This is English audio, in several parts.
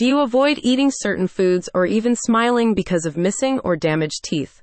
Do you avoid eating certain foods or even smiling because of missing or damaged teeth?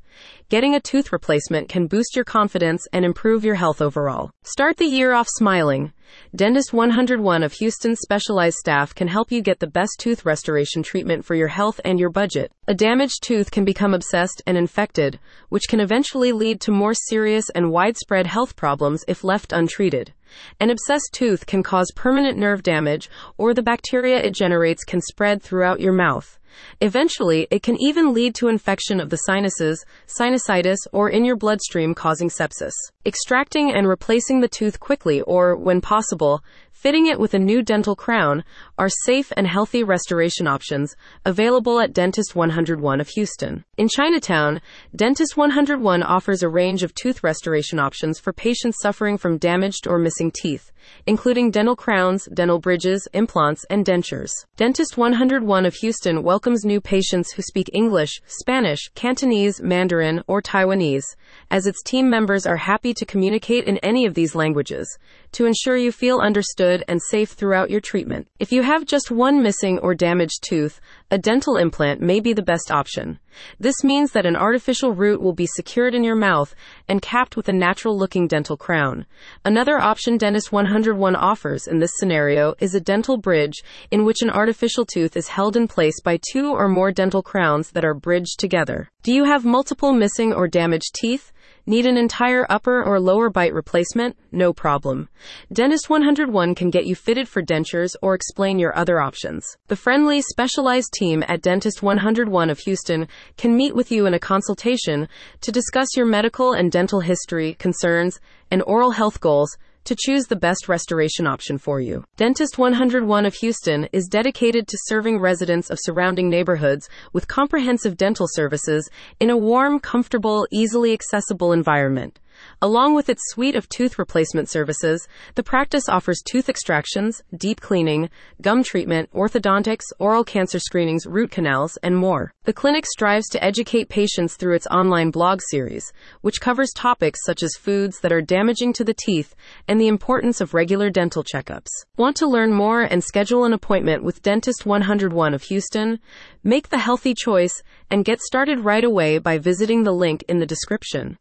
Getting a tooth replacement can boost your confidence and improve your health overall. Start the year off smiling. Dentist 101 of Houston's specialized staff can help you get the best tooth restoration treatment for your health and your budget. A damaged tooth can become abscessed and infected, which can eventually lead to more serious and widespread health problems if left untreated. An abscessed tooth can cause permanent nerve damage, or the bacteria it generates can spread throughout your mouth. Eventually, it can even lead to infection of the sinuses, sinusitis, or in your bloodstream causing sepsis. Extracting and replacing the tooth quickly or, when possible, fitting it with a new dental crown are safe and healthy restoration options available at Dentist 101 of Houston. In Chinatown, Dentist 101 offers a range of tooth restoration options for patients suffering from damaged or missing teeth, including dental crowns, dental bridges, implants, and dentures. Dentist 101 of Houston welcomes new patients who speak English, Spanish, Cantonese, Mandarin, or Taiwanese, as its team members are happy to communicate in any of these languages to ensure you feel understood and safe throughout your treatment. If you have just one missing or damaged tooth, a dental implant may be the best option. This means that an artificial root will be secured in your mouth and capped with a natural looking dental crown. Another option Dentist 101 offers in this scenario is a dental bridge in which an artificial tooth is held in place by two or more dental crowns that are bridged together. Do you have multiple missing or damaged teeth? Need an entire upper or lower bite replacement? No problem. Dentist 101 can get you fitted for dentures or explain your other options. The friendly, specialized team at Dentist 101 of Houston can meet with you in a consultation to discuss your medical and dental history, concerns, and oral health goals to choose the best restoration option for you. Dentist 101 of Houston is dedicated to serving residents of surrounding neighborhoods with comprehensive dental services in a warm, comfortable, easily accessible environment. Along with its suite of tooth replacement services, the practice offers tooth extractions, deep cleaning, gum treatment, orthodontics, oral cancer screenings, root canals, and more. The clinic strives to educate patients through its online blog series, which covers topics such as foods that are damaging to the teeth and the importance of regular dental checkups. Want to learn more and schedule an appointment with Dentist 101 of Houston? Make the healthy choice and get started right away by visiting the link in the description.